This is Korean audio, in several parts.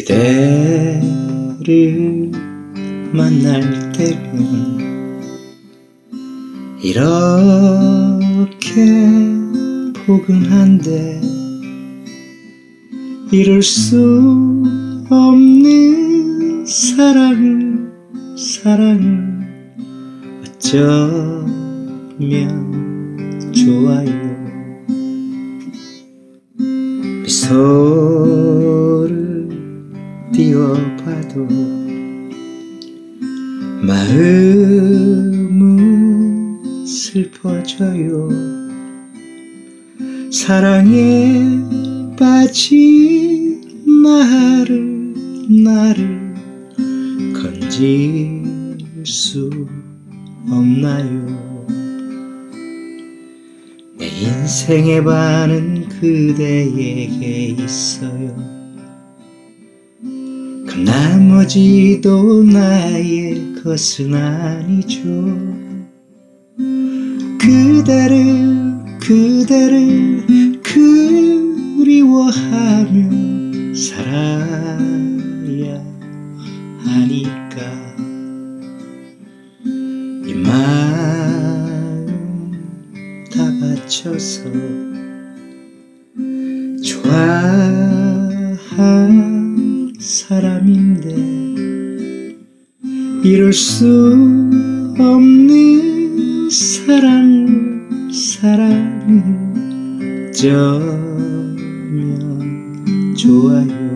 그대를 만날 때면 이렇게 포근한데 이룰 수 없는 사랑을 사랑을 어쩌면 좋아요. 미소를 띄워봐도 마음은 슬퍼져요. 사랑에 빠진 나를 나를 건질 수 없나요? 내 인생의 반은 그대에게 있어요 그 나머지도 나의 것은 아니죠. 그대를 그대를 그리워하며 살아야 하니까. 이 마음 다 바쳐서 좋아한 사람인데 이룰 수 없는 사랑 사랑을 어쩌면 좋아요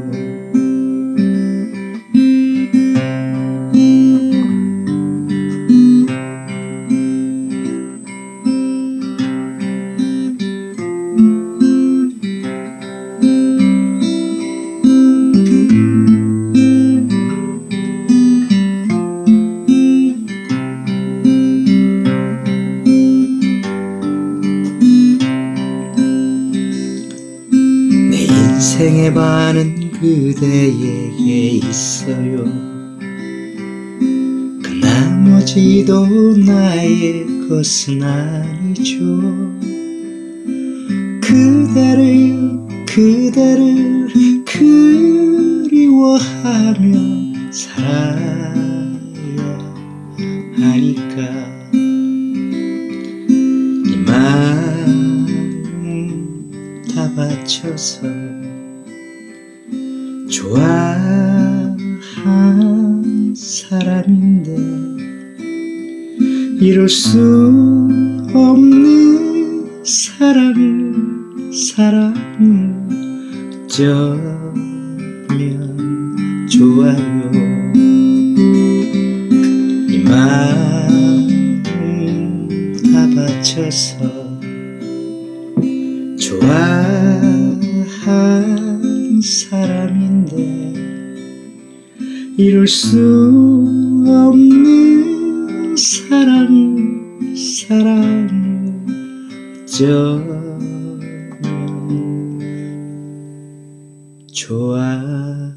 인생의 반은 그대에게 있어요. 그 나머지도 나의 것은 아니죠. 그대를 그대를 그리워하며 살아야 하니까. 이 마음 다 바쳐서 좋아한 사람인데 이룰 수 없는 사랑을 사랑을 어쩌면 좋아요. 이 마음 다 바쳐서 좋아한 사람인데 이룰 수 없는 사랑 사랑을 어쩌면 좋아요